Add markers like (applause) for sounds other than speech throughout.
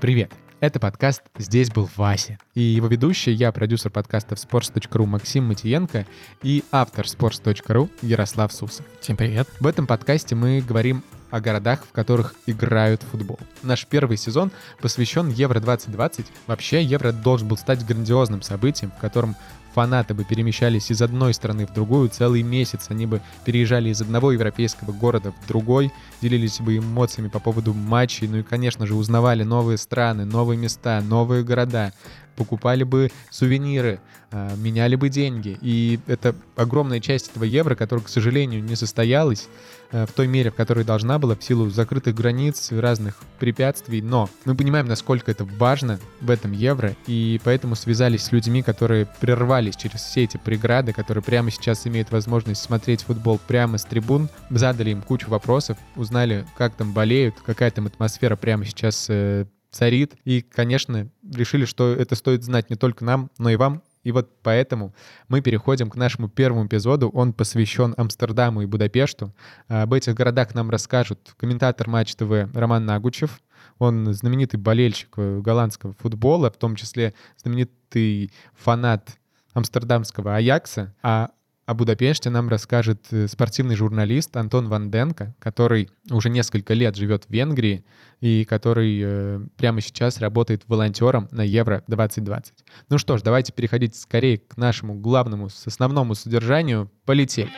Привет! Это подкаст «Здесь был Вася». И его ведущий, я продюсер подкастов sports.ru Максим Матиенко и автор sports.ru Ярослав Сусов. Всем привет. В этом подкасте мы говорим о городах, в которых играют футбол. Наш первый сезон посвящен Евро-2020. Вообще, Евро должен был стать грандиозным событием, в котором фанаты бы перемещались из одной страны в другую целый месяц. Они бы переезжали из одного европейского города в другой, делились бы эмоциями по поводу матчей, ну и, конечно же, узнавали новые страны, новые места, новые города, покупали бы сувениры, а, меняли бы деньги. И это огромная часть этого евро, которая, к сожалению, не состоялась а, в той мере, в которой должна была, в силу закрытых границ, разных препятствий. Но мы понимаем, насколько это важно в этом евро, и поэтому связались с людьми, которые прервались через все эти преграды, которые прямо сейчас имеют возможность смотреть футбол прямо с трибун, задали им кучу вопросов, узнали, как там болеют, какая там атмосфера прямо сейчас э, царит. И, конечно, решили, что это стоит знать не только нам, но и вам. И вот поэтому мы переходим к нашему первому эпизоду. Он посвящен Амстердаму и Будапешту. Об этих городах нам расскажут комментатор Матч ТВ Роман Нагучев. Он знаменитый болельщик э, голландского футбола, в том числе знаменитый фанат амстердамского Аякса. А о Будапеште нам расскажет э, спортивный журналист Антон Ванденко, который уже несколько лет живет в Венгрии и который э, прямо сейчас работает волонтером на Евро 2020. Ну что ж, давайте переходить скорее к нашему главному, основному содержанию. Полетели!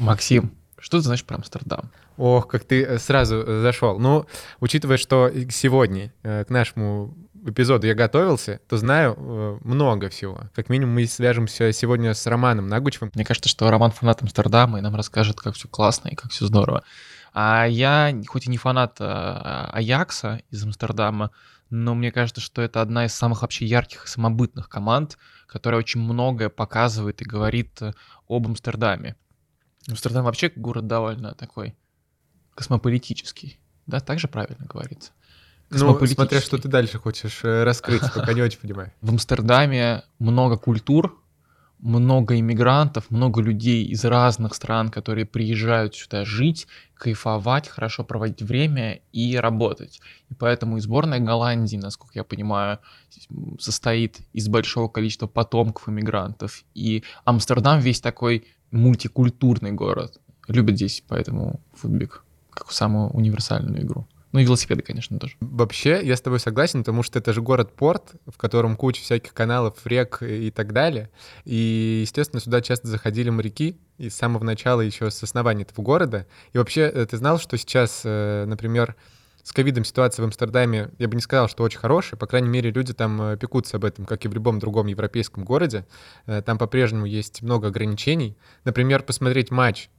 Максим, что ты знаешь про Амстердам? Ох, как ты э, сразу э, зашел. Ну, учитывая, что сегодня э, к нашему эпизоду я готовился, то знаю много всего. Как минимум мы свяжемся сегодня с Романом Нагучевым. Мне кажется, что Роман фанат Амстердама и нам расскажет, как все классно и как все здорово. А я, хоть и не фанат Аякса из Амстердама, но мне кажется, что это одна из самых вообще ярких и самобытных команд, которая очень многое показывает и говорит об Амстердаме. Амстердам вообще город довольно такой космополитический. Да, так же правильно говорится. Ну, смотря что ты дальше хочешь э, раскрыть, пока не очень понимаю. (laughs) В Амстердаме много культур, много иммигрантов, много людей из разных стран, которые приезжают сюда жить, кайфовать, хорошо проводить время и работать. И поэтому и сборная Голландии, насколько я понимаю, состоит из большого количества потомков иммигрантов. И Амстердам весь такой мультикультурный город. Любят здесь поэтому футбик как самую универсальную игру. Ну и велосипеды, конечно, тоже. Вообще, я с тобой согласен, потому что это же город-порт, в котором куча всяких каналов, рек и так далее. И, естественно, сюда часто заходили моряки, и с самого начала еще с основания этого города. И вообще, э, ты знал, что сейчас, э, например, с ковидом ситуация в Амстердаме, я бы не сказал, что очень хорошая. По крайней мере, люди там э, пекутся об этом, как и в любом другом европейском городе. Э, там по-прежнему есть много ограничений. Например, посмотреть матч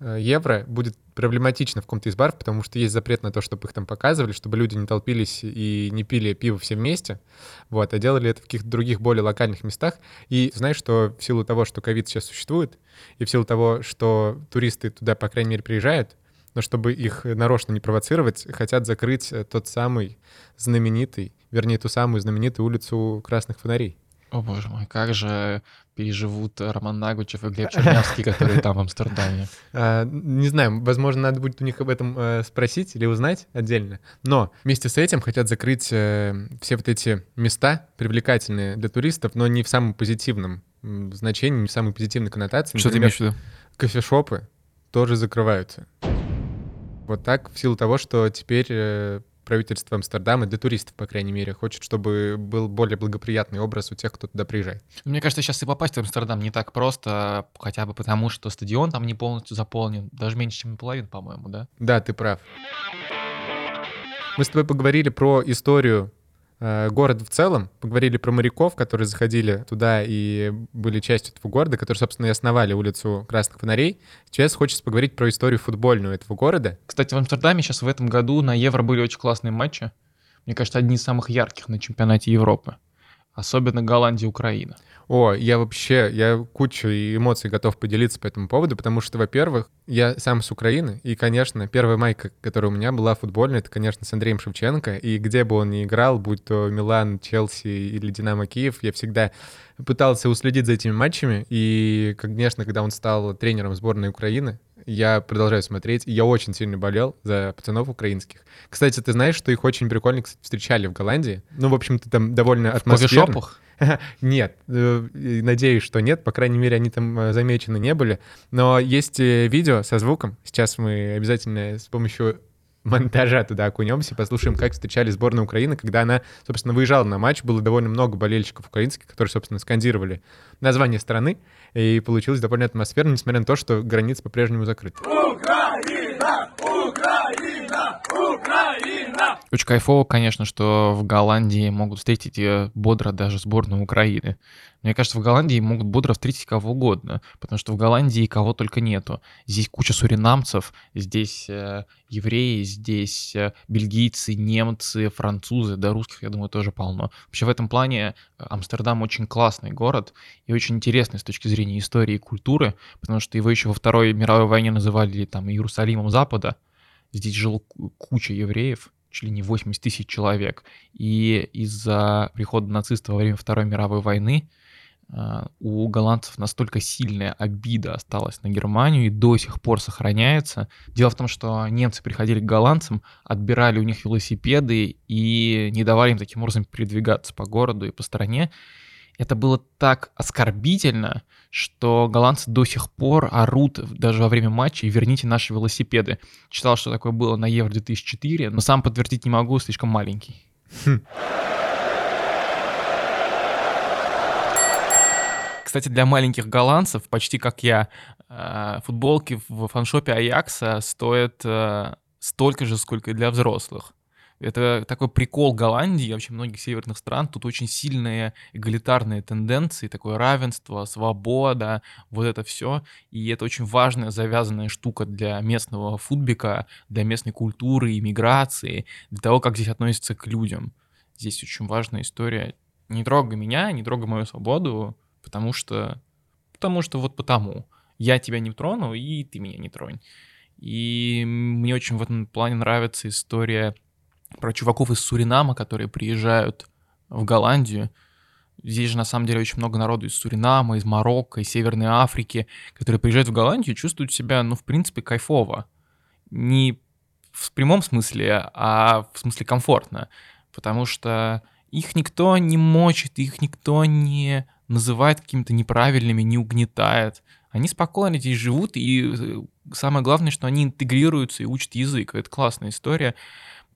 э, Евро будет проблематично в каком-то из баров, потому что есть запрет на то, чтобы их там показывали, чтобы люди не толпились и не пили пиво все вместе, вот, а делали это в каких-то других более локальных местах. И знаешь, что в силу того, что ковид сейчас существует, и в силу того, что туристы туда, по крайней мере, приезжают, но чтобы их нарочно не провоцировать, хотят закрыть э, тот самый знаменитый, вернее, ту самую знаменитую улицу Красных Фонарей. О боже мой, как же переживут Роман Нагучев и Глеб (laughs) Чернявский, которые там в Амстердаме. А, не знаю, возможно, надо будет у них об этом э, спросить или узнать отдельно. Но вместе с этим хотят закрыть э, все вот эти места привлекательные для туристов, но не в самом позитивном значении, не в самой позитивной коннотации. Что ты имеешь в виду? Кофешопы тоже закрываются. Вот так, в силу того, что теперь э, правительство Амстердама для туристов, по крайней мере, хочет, чтобы был более благоприятный образ у тех, кто туда приезжает. Мне кажется, сейчас и попасть в Амстердам не так просто, хотя бы потому, что стадион там не полностью заполнен, даже меньше, чем наполовину, по-моему, да? Да, ты прав. Мы с тобой поговорили про историю Э, город в целом, поговорили про моряков, которые заходили туда и были частью этого города, которые, собственно, и основали улицу Красных Фонарей. Сейчас хочется поговорить про историю футбольную этого города. Кстати, в Амстердаме сейчас в этом году на Евро были очень классные матчи. Мне кажется, одни из самых ярких на чемпионате Европы. Особенно Голландия-Украина. О, я вообще, я кучу эмоций готов поделиться по этому поводу, потому что, во-первых, я сам с Украины, и, конечно, первая майка, которая у меня была футбольная, это, конечно, с Андреем Шевченко, и где бы он ни играл, будь то Милан, Челси или Динамо Киев, я всегда пытался уследить за этими матчами, и, конечно, когда он стал тренером сборной Украины, я продолжаю смотреть, и я очень сильно болел за пацанов украинских. Кстати, ты знаешь, что их очень прикольно кстати, встречали в Голландии? Ну, в общем-то, там довольно атмосферно. В (laughs) Нет, э, надеюсь, что нет. По крайней мере, они там э, замечены не были. Но есть э, видео со звуком. Сейчас мы обязательно с помощью монтажа туда окунемся, послушаем, как встречали сборную Украины, когда она, собственно, выезжала на матч. Было довольно много болельщиков украинских, которые, собственно, скандировали название страны, и получилось довольно атмосферно, несмотря на то, что границы по-прежнему закрыты. Украина! Украина! Очень кайфово, конечно, что в Голландии могут встретить бодро даже сборную Украины. Мне кажется, в Голландии могут бодро встретить кого угодно, потому что в Голландии кого только нету. Здесь куча суринамцев, здесь э, евреи, здесь э, бельгийцы, немцы, французы, да русских, я думаю, тоже полно. Вообще в этом плане э, Амстердам очень классный город и очень интересный с точки зрения истории и культуры, потому что его еще во Второй мировой войне называли там Иерусалимом Запада. Здесь жил куча евреев, чуть ли не 80 тысяч человек. И из-за прихода нацистов во время Второй мировой войны а, у голландцев настолько сильная обида осталась на Германию и до сих пор сохраняется. Дело в том, что немцы приходили к голландцам, отбирали у них велосипеды и не давали им таким образом передвигаться по городу и по стране. Это было так оскорбительно, что голландцы до сих пор орут даже во время матча «верните наши велосипеды». Читал, что такое было на Евро-2004, но сам подтвердить не могу, слишком маленький. Хм. Кстати, для маленьких голландцев, почти как я, э, футболки в фаншопе Аякса стоят э, столько же, сколько и для взрослых. Это такой прикол Голландии, вообще многих северных стран. Тут очень сильные эгалитарные тенденции, такое равенство, свобода, вот это все. И это очень важная завязанная штука для местного футбика, для местной культуры, иммиграции, для того, как здесь относятся к людям. Здесь очень важная история. Не трогай меня, не трогай мою свободу, потому что... Потому что вот потому. Я тебя не трону, и ты меня не тронь. И мне очень в этом плане нравится история про чуваков из Суринама, которые приезжают в Голландию. Здесь же на самом деле очень много народу из Суринама, из Марокко, из Северной Африки, которые приезжают в Голландию и чувствуют себя, ну, в принципе, кайфово. Не в прямом смысле, а в смысле комфортно. Потому что их никто не мочит, их никто не называет какими-то неправильными, не угнетает. Они спокойно здесь живут, и э, самое главное, что они интегрируются и учат язык. Это классная история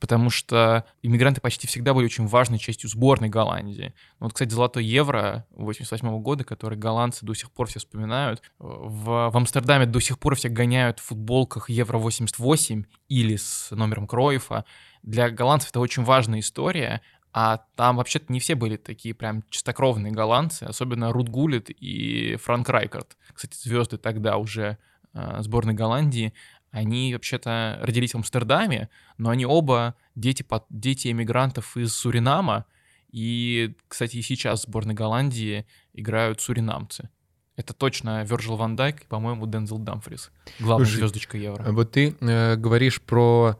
потому что иммигранты почти всегда были очень важной частью сборной Голландии. Ну вот, кстати, Золотой Евро 88 года, который голландцы до сих пор все вспоминают. В, в Амстердаме до сих пор все гоняют в футболках Евро 88 или с номером Кроефа. Для голландцев это очень важная история, а там вообще-то не все были такие прям чистокровные голландцы, особенно Рут Гулит и Франк Райкард. Кстати, звезды тогда уже э, сборной Голландии они вообще-то родились в Амстердаме, но они оба дети, дети эмигрантов из Суринама. И, кстати, и сейчас в сборной Голландии играют суринамцы. Это точно Вирджил Ван Дайк и, по-моему, Дензел Дамфрис, главная Слушай, звездочка Евро. Вот ты э, говоришь про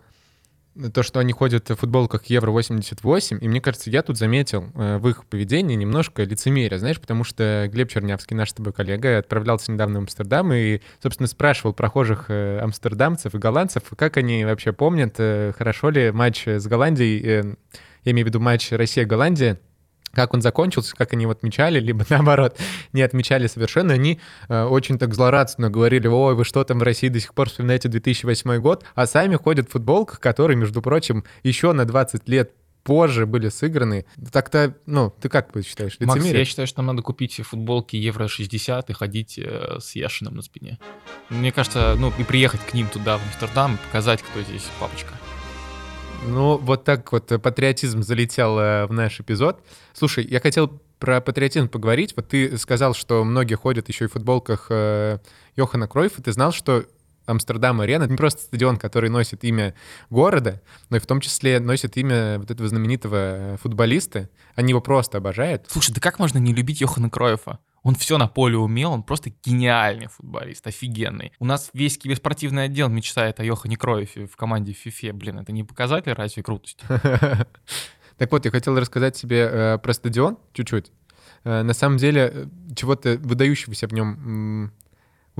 то, что они ходят в футболках Евро-88, и мне кажется, я тут заметил э, в их поведении немножко лицемерия, знаешь, потому что Глеб Чернявский, наш с тобой коллега, отправлялся недавно в Амстердам и, собственно, спрашивал прохожих э, амстердамцев и голландцев, как они вообще помнят, э, хорошо ли матч с Голландией, я имею в виду матч Россия-Голландия, как он закончился, как они его отмечали, либо (laughs) наоборот, не отмечали совершенно, они э, очень так злорадственно говорили, ой, вы что там в России до сих пор вспоминаете 2008 год, а сами ходят в футболках, которые, между прочим, еще на 20 лет позже были сыграны. Так-то, ну, ты как считаешь, лицемерие? Макс, я считаю, что нам надо купить футболки Евро 60 и ходить э, с Яшином на спине. Мне кажется, ну, и приехать к ним туда, в Амстердам, и показать, кто здесь папочка. Ну, вот так вот патриотизм залетел э, в наш эпизод. Слушай, я хотел про патриотизм поговорить. Вот ты сказал, что многие ходят еще и в футболках э, Йохана Кройфа. Ты знал, что Амстердам-арена не просто стадион, который носит имя города, но и в том числе носит имя вот этого знаменитого футболиста. Они его просто обожают. Слушай, да как можно не любить Йохана Кроева? Он все на поле умел, он просто гениальный футболист, офигенный. У нас весь киберспортивный отдел мечтает о Йохане Кроеве в команде FIFA. Блин, это не показатель разве крутости? (laughs) Так вот, я хотел рассказать тебе э, про стадион чуть-чуть. Э, на самом деле, э, чего-то выдающегося в нем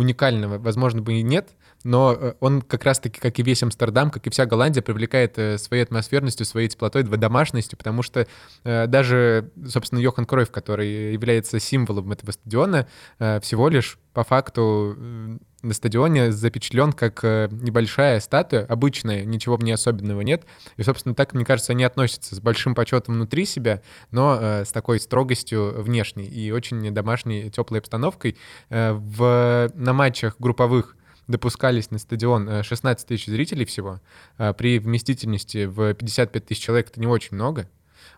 уникального, возможно, бы и нет, но э, он как раз-таки, как и весь Амстердам, как и вся Голландия, привлекает э, своей атмосферностью, своей теплотой, домашностью, потому что э, даже, собственно, Йохан Кройф, который является символом этого стадиона, всего лишь по факту на стадионе запечатлен как небольшая статуя, обычная, ничего в ней особенного нет. И, собственно, так, мне кажется, они относятся с большим почетом внутри себя, но э, с такой строгостью внешней и очень домашней теплой обстановкой. Э, в, на матчах групповых допускались на стадион 16 э, тысяч зрителей всего. Э, при вместительности в 55 тысяч человек это не очень много.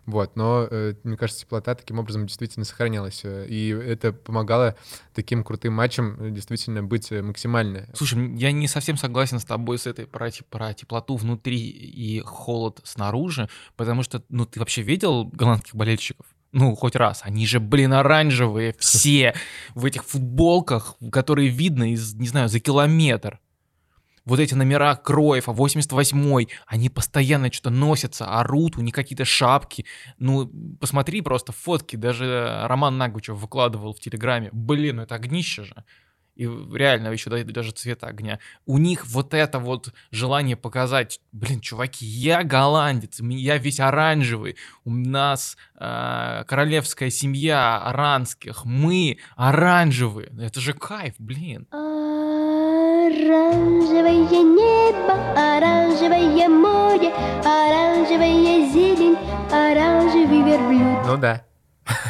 Вот, но, э, мне кажется, теплота таким образом действительно сохранялась. И это помогало таким крутым матчам действительно быть максимально. Слушай, я не совсем согласен с тобой с этой про, про теплоту внутри и холод снаружи, потому что, ну, ты вообще видел голландских болельщиков? ну, хоть раз. Они же, блин, оранжевые все в этих футболках, которые видно из, не знаю, за километр. Вот эти номера Кроева, 88-й, они постоянно что-то носятся, орут, у них какие-то шапки. Ну, посмотри просто фотки, даже Роман Нагучев выкладывал в Телеграме. Блин, ну это огнище же и реально еще даже цвета огня. У них вот это вот желание показать, блин, чуваки, я голландец, я весь оранжевый, у нас э, королевская семья оранских, мы оранжевые, это же кайф, блин. Оранжевое небо, оранжевое море, оранжевая зелень, оранжевый верблюд. Ну да.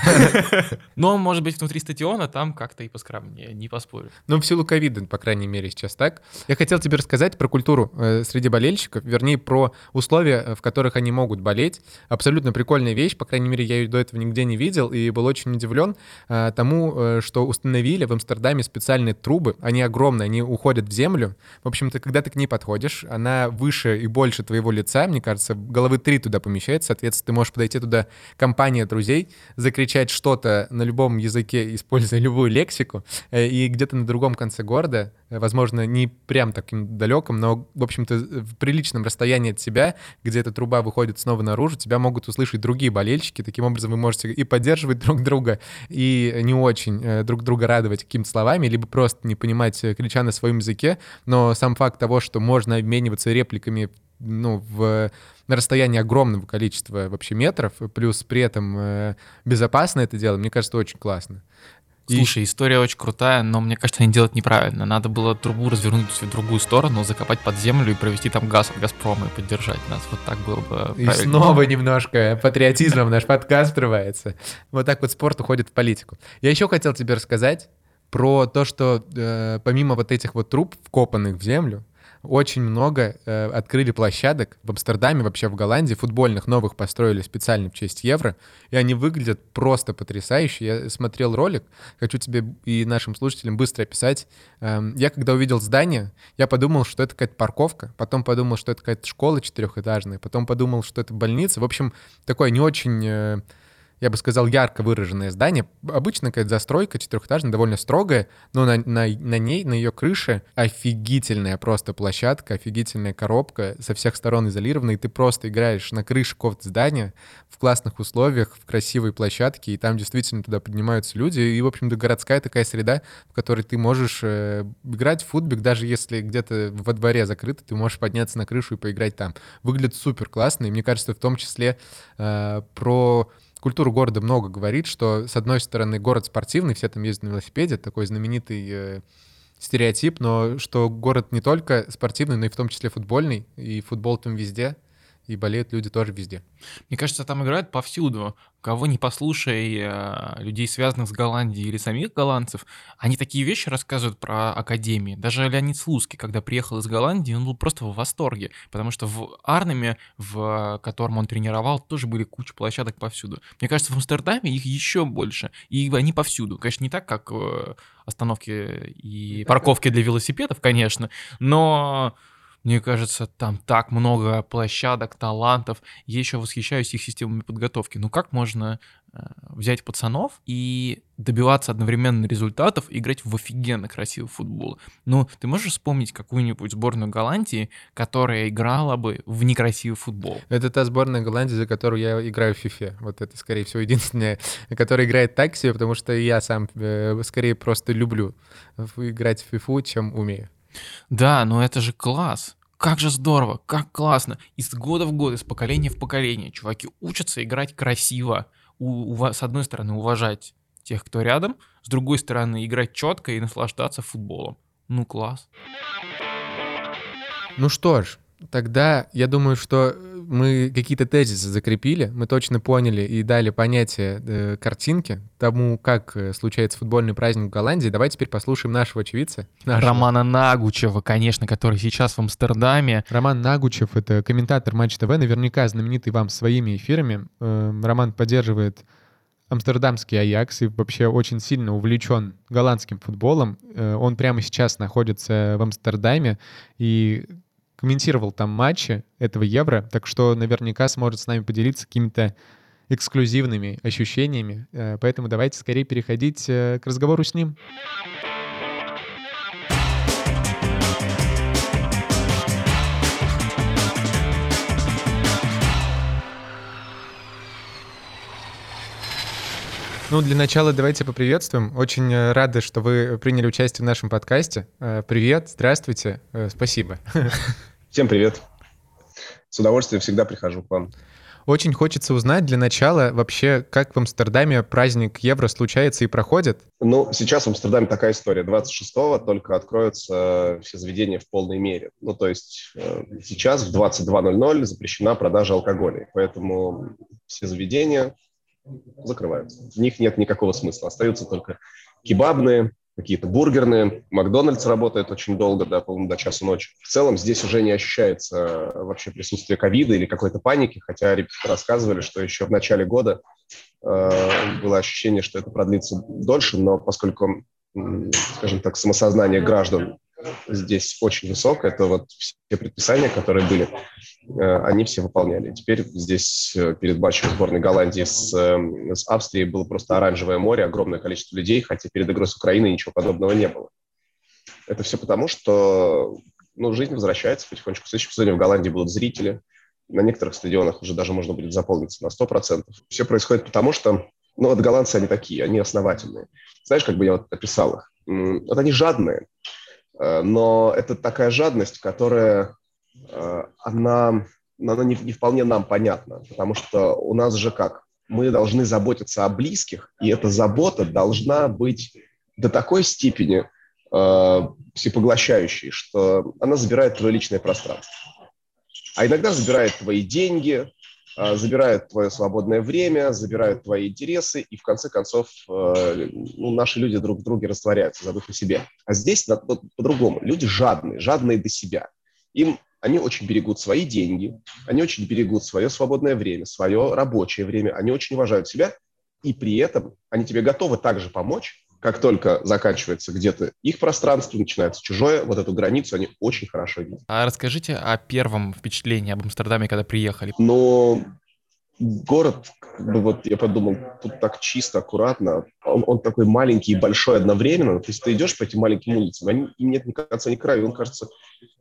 (laughs) Но, может быть, внутри стадиона там как-то и поскромнее, не поспорю. Ну, в силу ковида, по крайней мере, сейчас так. Я хотел тебе рассказать про культуру э, среди болельщиков, вернее, про условия, э, в которых они могут болеть. Абсолютно прикольная вещь, по крайней мере, я ее до этого нигде не видел и был очень удивлен э, тому, э, что установили в Амстердаме специальные трубы. Они огромные, они уходят в землю. В общем-то, когда ты к ней подходишь, она выше и больше твоего лица, мне кажется, головы три туда помещается, соответственно, ты можешь подойти туда компания друзей, закричать что-то на любом языке, используя любую лексику, э, и где-то на другом конце города, э, возможно, не прям таким далеком, но, в общем-то, в приличном расстоянии от тебя, где эта труба выходит снова наружу, тебя могут услышать другие болельщики. Таким образом, вы можете и поддерживать друг друга, и не очень э, друг друга радовать какими-то словами, либо просто не понимать, крича на своем языке. Но сам факт того, что можно обмениваться репликами ну, в, на расстоянии огромного количества вообще метров, плюс при этом э, безопасно это дело, мне кажется, очень классно. Слушай, история очень крутая, но мне кажется, они делают неправильно. Надо было трубу развернуть в другую сторону, закопать под землю и провести там газ от Газпрома и поддержать нас. Вот так было бы И снова немножко патриотизмом наш подкаст взрывается. Вот так вот спорт уходит в политику. Я еще хотел тебе рассказать про то, что э, помимо вот этих вот труб, вкопанных в землю, очень много э, открыли площадок в Амстердаме, вообще в Голландии, футбольных новых построили специально в честь Евро, и они выглядят просто потрясающе. Я смотрел ролик, хочу тебе и нашим слушателям быстро описать. Э, я когда увидел здание, я подумал, что это какая-то парковка, потом подумал, что это какая-то школа четырехэтажная, потом подумал, что это больница. В общем, такое не очень... Э, я бы сказал, ярко выраженное здание. Обычно какая-то застройка четырехэтажная, довольно строгая, но на, на, на ней, на ее крыше офигительная просто площадка, офигительная коробка, со всех сторон изолированная, и ты просто играешь на крыше какого-то здания в классных условиях, в красивой площадке, и там действительно туда поднимаются люди, и, в общем-то, городская такая среда, в которой ты можешь э, играть в футбик, даже если где-то во дворе закрыто, ты можешь подняться на крышу и поиграть там. Выглядит супер классно, и мне кажется, в том числе э, про культуру города много говорит, что, с одной стороны, город спортивный, все там ездят на велосипеде, такой знаменитый э, стереотип, но что город не только спортивный, но и в том числе футбольный, и футбол там везде. И болеют люди тоже везде. Мне кажется, там играют повсюду. Кого не послушай, э, людей, связанных с Голландией или самих голландцев, они такие вещи рассказывают про академии. Даже Леонид Слуцкий, когда приехал из Голландии, он был просто в восторге, потому что в Арнеме, в котором он тренировал, тоже были куча площадок повсюду. Мне кажется, в Амстердаме их еще больше, и они повсюду. Конечно, не так, как э, остановки и парковки для велосипедов, конечно, но мне кажется, там так много площадок, талантов. Я еще восхищаюсь их системами подготовки. Ну как можно э, взять пацанов и добиваться одновременно результатов, играть в офигенно красивый футбол? Ну, ты можешь вспомнить какую-нибудь сборную Голландии, которая играла бы в некрасивый футбол? Это та сборная Голландии, за которую я играю в FIFA. Вот это, скорее всего, (laughs) единственная, которая играет так себе, потому что я сам э, скорее просто люблю играть в FIFA, чем умею. Да, но это же класс. Как же здорово, как классно. Из года в год, из поколения в поколение чуваки учатся играть красиво. У, у, с одной стороны, уважать тех, кто рядом, с другой стороны, играть четко и наслаждаться футболом. Ну, класс. Ну что ж, тогда я думаю, что мы какие-то тезисы закрепили, мы точно поняли и дали понятие э, картинки тому, как э, случается футбольный праздник в Голландии. Давай теперь послушаем нашего очевидца. Нашего. Романа Нагучева, конечно, который сейчас в Амстердаме. Роман Нагучев — это комментатор Матч ТВ, наверняка знаменитый вам своими эфирами. Э, Роман поддерживает амстердамский Аякс и вообще очень сильно увлечен голландским футболом. Э, он прямо сейчас находится в Амстердаме и комментировал там матчи этого Евро, так что наверняка сможет с нами поделиться какими-то эксклюзивными ощущениями. Э, поэтому давайте скорее переходить э, к разговору с ним. Ну, для начала давайте поприветствуем. Очень э, рады, что вы приняли участие в нашем подкасте. Привет, здравствуйте, спасибо. (laughs) Всем привет. С удовольствием всегда прихожу к вам. Очень хочется узнать для начала вообще, как в Амстердаме праздник Евро случается и проходит. Ну, сейчас в Амстердаме такая история. 26-го только откроются все заведения в полной мере. Ну, то есть э, сейчас в 22.00 запрещена продажа алкоголя. Поэтому все заведения закрываются. В них нет никакого смысла. Остаются только кебабные, какие-то бургерные. Макдональдс работает очень долго, да, по-моему, до часу ночи. В целом здесь уже не ощущается вообще присутствие ковида или какой-то паники, хотя ребята рассказывали, что еще в начале года э, было ощущение, что это продлится дольше, но поскольку, скажем так, самосознание граждан здесь очень высокое, то вот все предписания, которые были, Э, они все выполняли. Теперь здесь э, перед матчем сборной Голландии с, э, с Австрией было просто оранжевое море, огромное количество людей, хотя перед игрой с Украиной ничего подобного не было. Это все потому, что ну, жизнь возвращается потихонечку. В следующем сезоне в Голландии будут зрители. На некоторых стадионах уже даже можно будет заполниться на 100%. Все происходит потому, что ну, вот голландцы, они такие, они основательные. Знаешь, как бы я вот описал их? Вот они жадные, но это такая жадность, которая Э, она, она не, не вполне нам понятна, потому что у нас же как? Мы должны заботиться о близких, и эта забота должна быть до такой степени э, всепоглощающей, что она забирает твое личное пространство. А иногда забирает твои деньги, э, забирает твое свободное время, забирает твои интересы, и в конце концов э, ну, наши люди друг в друге растворяются, забыв о себе. А здесь по-другому. Люди жадные, жадные до себя. Им они очень берегут свои деньги, они очень берегут свое свободное время, свое рабочее время, они очень уважают себя, и при этом они тебе готовы также помочь, как только заканчивается где-то их пространство, начинается чужое, вот эту границу они очень хорошо видят. А расскажите о первом впечатлении об Амстердаме, когда приехали. Ну, город, как бы вот я подумал, тут так чисто, аккуратно. Он, он такой маленький и большой одновременно. То есть ты идешь по этим маленьким улицам, они, им нет ни конца, ни края. Он кажется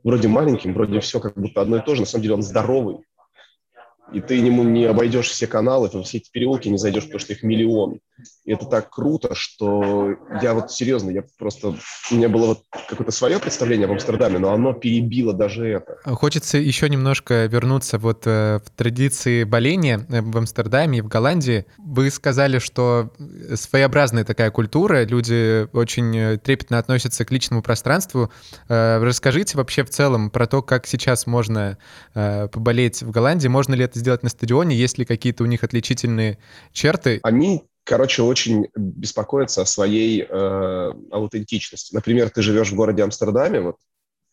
вроде маленьким, вроде все как будто одно и то же. На самом деле он здоровый. И ты не, не обойдешь все каналы, там, все эти переулки не зайдешь, потому что их миллион. И это так круто, что я вот серьезно, я просто... У меня было вот какое-то свое представление об Амстердаме, но оно перебило даже это. Хочется еще немножко вернуться вот э, в традиции боления э, в Амстердаме и в Голландии. Вы сказали, что своеобразная такая культура, люди очень э, трепетно относятся к личному пространству. Расскажите вообще в целом про то, как сейчас можно поболеть в Голландии, можно ли это сделать на стадионе, есть ли какие-то у них отличительные черты? Они короче, очень беспокоятся о своей э, аутентичности. Например, ты живешь в городе Амстердаме, вот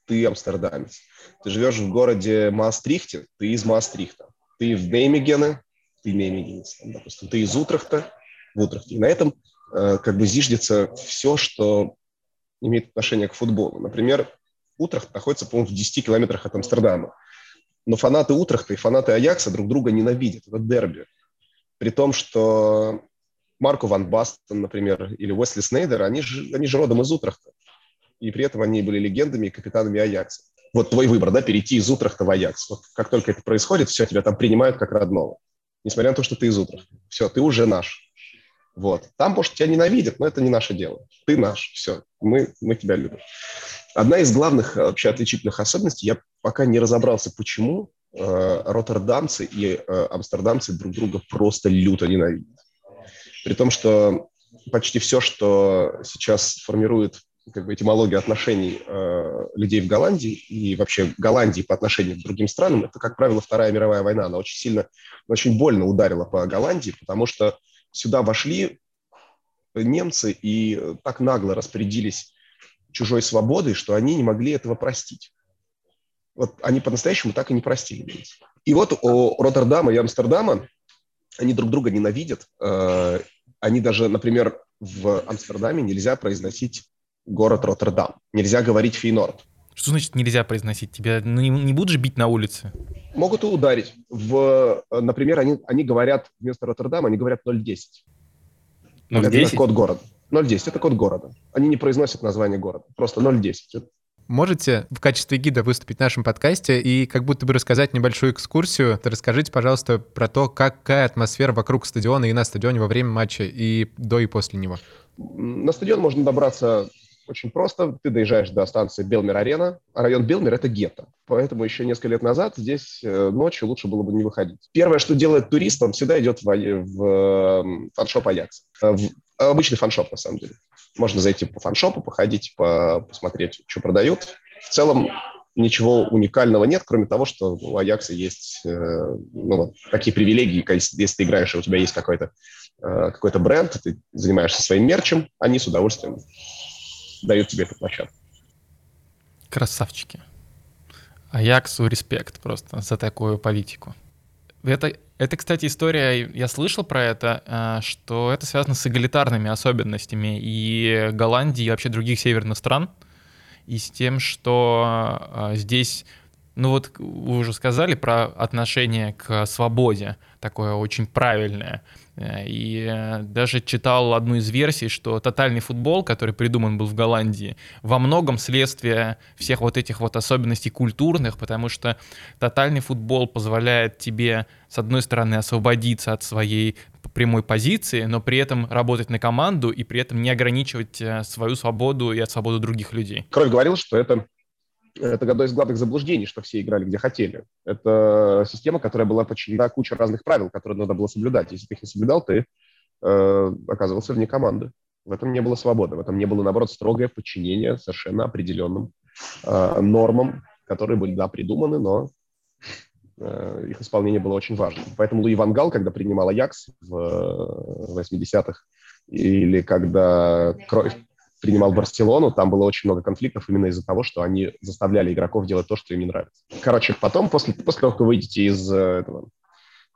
ты амстердамец. Ты живешь в городе Маастрихте, ты из Маастрихта. Ты в Неймегене, ты неймегенец, допустим. Ты из Утрахта, в Утрахте. И на этом э, как бы зиждется все, что имеет отношение к футболу. Например, Утрахт находится, по-моему, в 10 километрах от Амстердама. Но фанаты Утрахта и фанаты Аякса друг друга ненавидят. Это дерби. При том, что Марко Ван Бастон, например, или Уэсли Снейдер, они же, они же родом из Утрахта. И при этом они были легендами и капитанами Аякса. Вот твой выбор, да, перейти из Утрахта в Аякс. Вот как только это происходит, все, тебя там принимают как родного. Несмотря на то, что ты из Утрахта. Все, ты уже наш. Вот. Там, может, тебя ненавидят, но это не наше дело. Ты наш, все, мы, мы тебя любим. Одна из главных э, вообще отличительных особенностей, я пока не разобрался, почему э, роттердамцы и э, амстердамцы друг друга просто люто ненавидят. При том, что почти все, что сейчас формирует как бы, этимологию отношений э, людей в Голландии и вообще Голландии по отношению к другим странам, это, как правило, Вторая мировая война. Она очень сильно, очень больно ударила по Голландии, потому что сюда вошли немцы и так нагло распорядились чужой свободой, что они не могли этого простить. Вот они по-настоящему так и не простили. И вот у Роттердама и Амстердама они друг друга ненавидят. Э, они даже, например, в Амстердаме нельзя произносить город Роттердам. Нельзя говорить Фейнорд. Что значит нельзя произносить? Тебя ну, не, не будут же бить на улице? Могут и ударить. В, например, они, они говорят вместо Роттердама, они говорят 010. 010? Это код города. 010 – это код города. Они не произносят название города. Просто 010 можете в качестве гида выступить в нашем подкасте и как будто бы рассказать небольшую экскурсию. Расскажите, пожалуйста, про то, какая атмосфера вокруг стадиона и на стадионе во время матча и до и после него. На стадион можно добраться очень просто. Ты доезжаешь до станции Белмер-Арена. А район Белмер – это гетто. Поэтому еще несколько лет назад здесь э, ночью лучше было бы не выходить. Первое, что делает турист, он всегда идет в, в фаншоп Аякс. Э, в обычный фаншоп, на самом деле. Можно зайти по фаншопу, походить, по, посмотреть, что продают. В целом ничего уникального нет, кроме того, что у Аякса есть э, ну, такие привилегии, если ты играешь, и у тебя есть какой-то э, какой бренд, ты занимаешься своим мерчем, они с удовольствием дают тебе эту площадку. Красавчики. Аяксу респект просто за такую политику. Это, это, кстати, история, я слышал про это, э, что это связано с эгалитарными особенностями и Голландии, и вообще других северных стран, и с тем, что э, здесь ну вот вы уже сказали про отношение к свободе, такое очень правильное. Э, и э, даже читал одну из версий, что тотальный футбол, который придуман был в Голландии, во многом следствие всех вот этих вот особенностей культурных, потому что тотальный футбол позволяет тебе, с одной стороны, освободиться от своей прямой позиции, но при этом работать на команду и при этом не ограничивать э, свою свободу и от свободы других людей. Кровь говорил, что это это одно из главных заблуждений, что все играли где хотели. Это система, которая была подчинена куче разных правил, которые надо было соблюдать. Если ты их не соблюдал, ты э, оказывался вне команды. В этом не было свободы, в этом не было, наоборот, строгое подчинение совершенно определенным э, нормам, которые были, да, придуманы, но э, их исполнение было очень важным. Поэтому Луи Ван Гал, когда принимал Аякс в 80-х, э, или когда Кройф принимал Барселону, там было очень много конфликтов именно из-за того, что они заставляли игроков делать то, что им не нравится. Короче, потом, после, после того, как вы выйдете из, э, этого,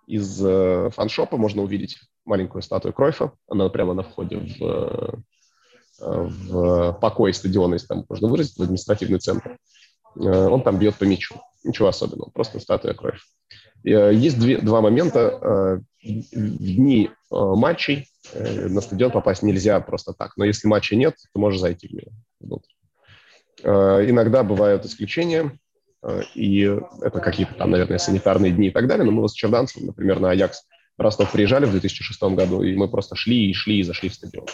из э, фаншопа, можно увидеть маленькую статую Кройфа. Она прямо на входе в, э, в покой стадиона, если там можно выразить, в административный центр. Он там бьет по мячу. Ничего особенного, просто статуя Кройфа. Есть две, два момента. В дни матчей Э, на стадион попасть нельзя просто так. Но если матча нет, то можешь зайти внутрь. Э, иногда бывают исключения. э, и это какие-то там, наверное, санитарные дни и так далее, но мы с Черданцем, например, на Аякс Ростов приезжали в 2006 году, и мы просто шли и шли и зашли в стадион.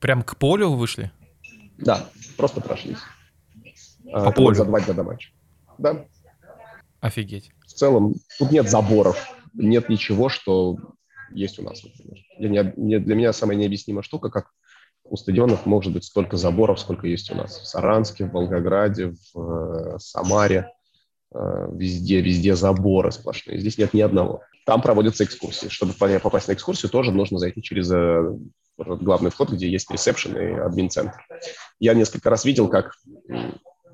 Прям к полю вышли? Да, просто прошлись. По полю? За два дня до матча. Да. Офигеть. Целом, тут нет заборов, нет ничего, что есть у нас, например. Для меня, для меня самая необъяснимая штука, как у стадионов может быть столько заборов, сколько есть у нас в Саранске, в Волгограде, в э, Самаре. Э, везде, везде заборы сплошные. Здесь нет ни одного. Там проводятся экскурсии. Чтобы попасть на экскурсию, тоже нужно зайти через э, главный вход, где есть ресепшн и админ-центр. Я несколько раз видел, как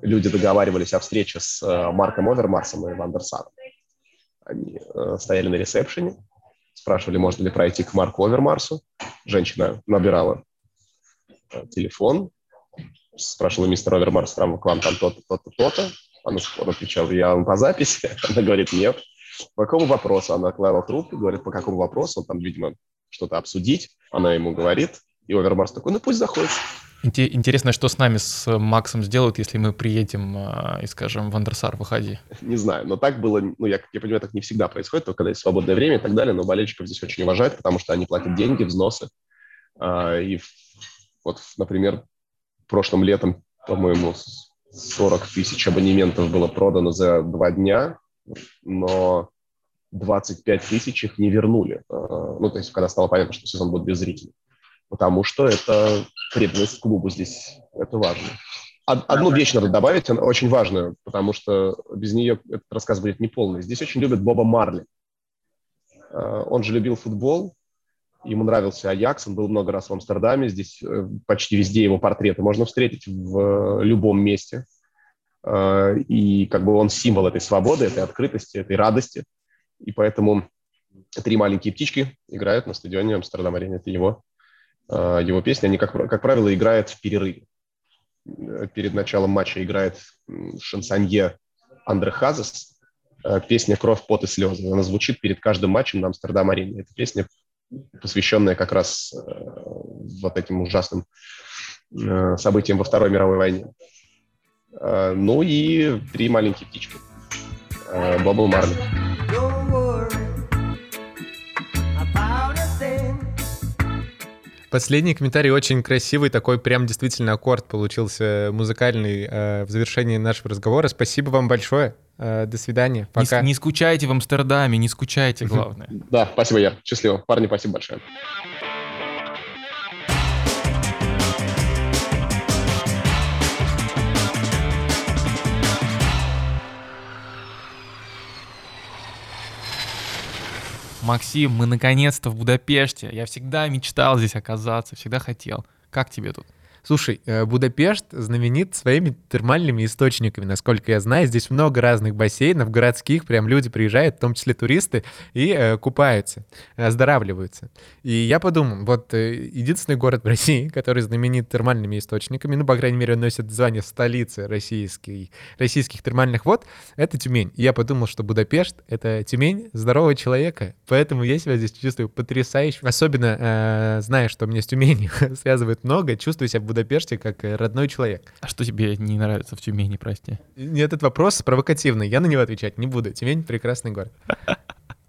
люди договаривались о встрече с Марком Овермарсом и Вандерсаном. Они стояли на ресепшене, спрашивали, можно ли пройти к Марку Овермарсу. Женщина набирала телефон, спрашивала мистер Овермарс, там, к вам там то-то, то-то, то-то. Она, он отвечал, я вам по записи. (laughs) Она говорит, нет. По какому вопросу? Она клала трубку, говорит, по какому вопросу? Он там, видимо, что-то обсудить. Она ему говорит, и Овермарс такой, ну пусть заходит. Интересно, что с нами, с Максом сделают, если мы приедем э, и скажем, Вандерсар, выходи. Не знаю, но так было, ну, я, я понимаю, так не всегда происходит, только когда есть свободное время и так далее, но болельщиков здесь очень уважают, потому что они платят деньги, взносы, э, и вот, например, прошлым летом, по-моему, 40 тысяч абонементов было продано за два дня, но 25 тысяч их не вернули. А, ну, то есть, когда стало понятно, что сезон будет без зрителей. Потому что это преданность клубу здесь, это важно. Одну вещь надо добавить, она очень важную, потому что без нее этот рассказ будет неполный. Здесь очень любят Боба Марли. А, он же любил футбол, Ему нравился Аякс, он был много раз в Амстердаме, здесь э, почти везде его портреты можно встретить в любом месте. Э, и как бы он символ этой свободы, этой открытости, этой радости. И поэтому «Три маленькие птички» играют на стадионе Амстердам-арене. Это его, э, его песня. Они, как, как правило, играют в перерыве. Перед началом матча играет шансонье Андре Хазес, песня «Кровь, пот и слезы». Она звучит перед каждым матчем на Амстердам-арене. Эта песня посвященная как раз э, вот этим ужасным э, событиям во Второй мировой войне. Э, ну и три маленькие птички. Бобл Марли. Последний комментарий очень красивый, такой прям действительно аккорд получился музыкальный э, в завершении нашего разговора. Спасибо вам большое. Э, до свидания. Пока. Не, не скучайте в Амстердаме, не скучайте, главное. Да, спасибо, я. Счастливо. Парни, спасибо большое. Максим, мы наконец-то в Будапеште. Я всегда мечтал здесь оказаться, всегда хотел. Как тебе тут? Слушай, э, Будапешт знаменит своими термальными источниками, насколько я знаю. Здесь много разных бассейнов городских, прям люди приезжают, в том числе туристы, и э, купаются, оздоравливаются. И я подумал, вот э, единственный город в России, (laughs) который знаменит термальными источниками, ну, по крайней мере, он носит звание столицы российской, российских термальных вод, это Тюмень. И я подумал, что Будапешт — это Тюмень здорового человека, поэтому я себя здесь чувствую потрясающе. Особенно зная, что меня с Тюменью (laughs) связывает много, чувствую себя в как э, родной человек. А что тебе не нравится в Тюмени, прости? Этот вопрос провокативный, я на него отвечать не буду. Тюмень — прекрасный город.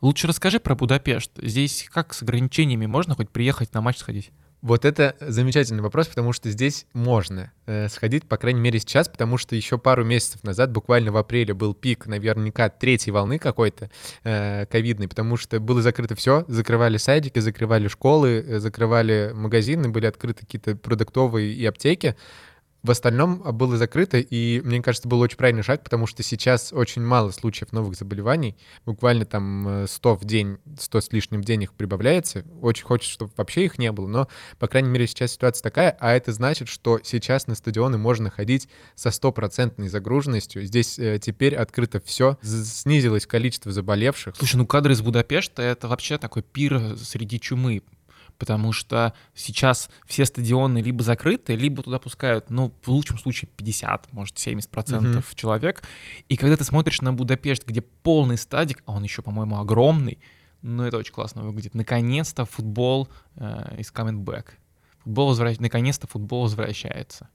Лучше расскажи про Будапешт. Здесь как с ограничениями можно хоть приехать на матч сходить? Вот это замечательный вопрос, потому что здесь можно э, сходить, по крайней мере, сейчас, потому что еще пару месяцев назад, буквально в апреле, был пик наверняка третьей волны какой-то э, ковидной, потому что было закрыто все, закрывали садики, закрывали школы, э, закрывали магазины, были открыты какие-то продуктовые и аптеки, в остальном а, было закрыто, и мне кажется, был очень правильный шаг, потому что сейчас очень мало случаев новых заболеваний. Буквально там 100 э, в день, 100 с лишним в день их прибавляется. Очень хочется, чтобы вообще их не было, но, по крайней мере, сейчас ситуация такая, а это значит, что сейчас на стадионы можно ходить со стопроцентной загруженностью. Здесь э, теперь открыто все, снизилось количество заболевших. Слушай, ну кадры из Будапешта — это вообще такой пир среди чумы потому что сейчас все стадионы либо закрыты, либо туда пускают, ну, в лучшем случае 50, может, 70% процентов mm-hmm. человек. И когда ты смотришь на Будапешт, где полный стадик, а он еще, по-моему, огромный, ну, это очень классно выглядит. Наконец-то футбол э, is coming back. Футбол возвращается, наконец-то футбол возвращается.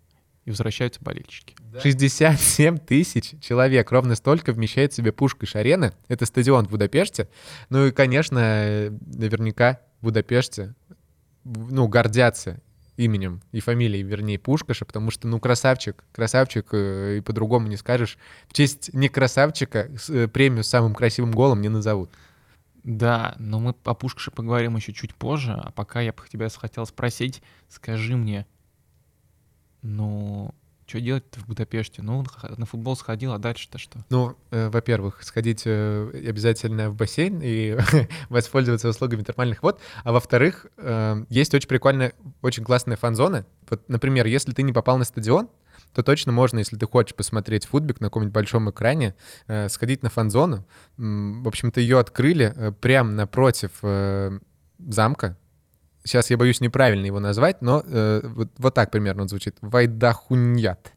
и возвращаются болельщики. 67 тысяч человек, ровно столько вмещает в себе Пушкаш-арена. Это стадион в Будапеште. Ну и, конечно, наверняка в Будапеште ну, гордятся именем и фамилией, вернее, Пушкаша, потому что, ну, красавчик, красавчик, э, и по-другому не скажешь. В честь не красавчика э, премию с самым красивым голом не назовут. Да, но мы о Пушкаше поговорим еще чуть позже, а пока я бы тебя хотел спросить, скажи мне, ну, что делать-то в Будапеште? Ну, на футбол сходил, а дальше-то что? Ну, э, во-первых, сходить э, обязательно в бассейн и (laughs) воспользоваться услугами термальных вод. А во-вторых, э, есть очень прикольная, очень классная фан-зона. Вот, например, если ты не попал на стадион, то точно можно, если ты хочешь посмотреть футбик на каком-нибудь большом экране, э, сходить на фан-зону. В общем-то, ее открыли э, прямо напротив э, замка, сейчас я боюсь неправильно его назвать, но э, вот, вот так примерно он звучит. Вайдахуньят.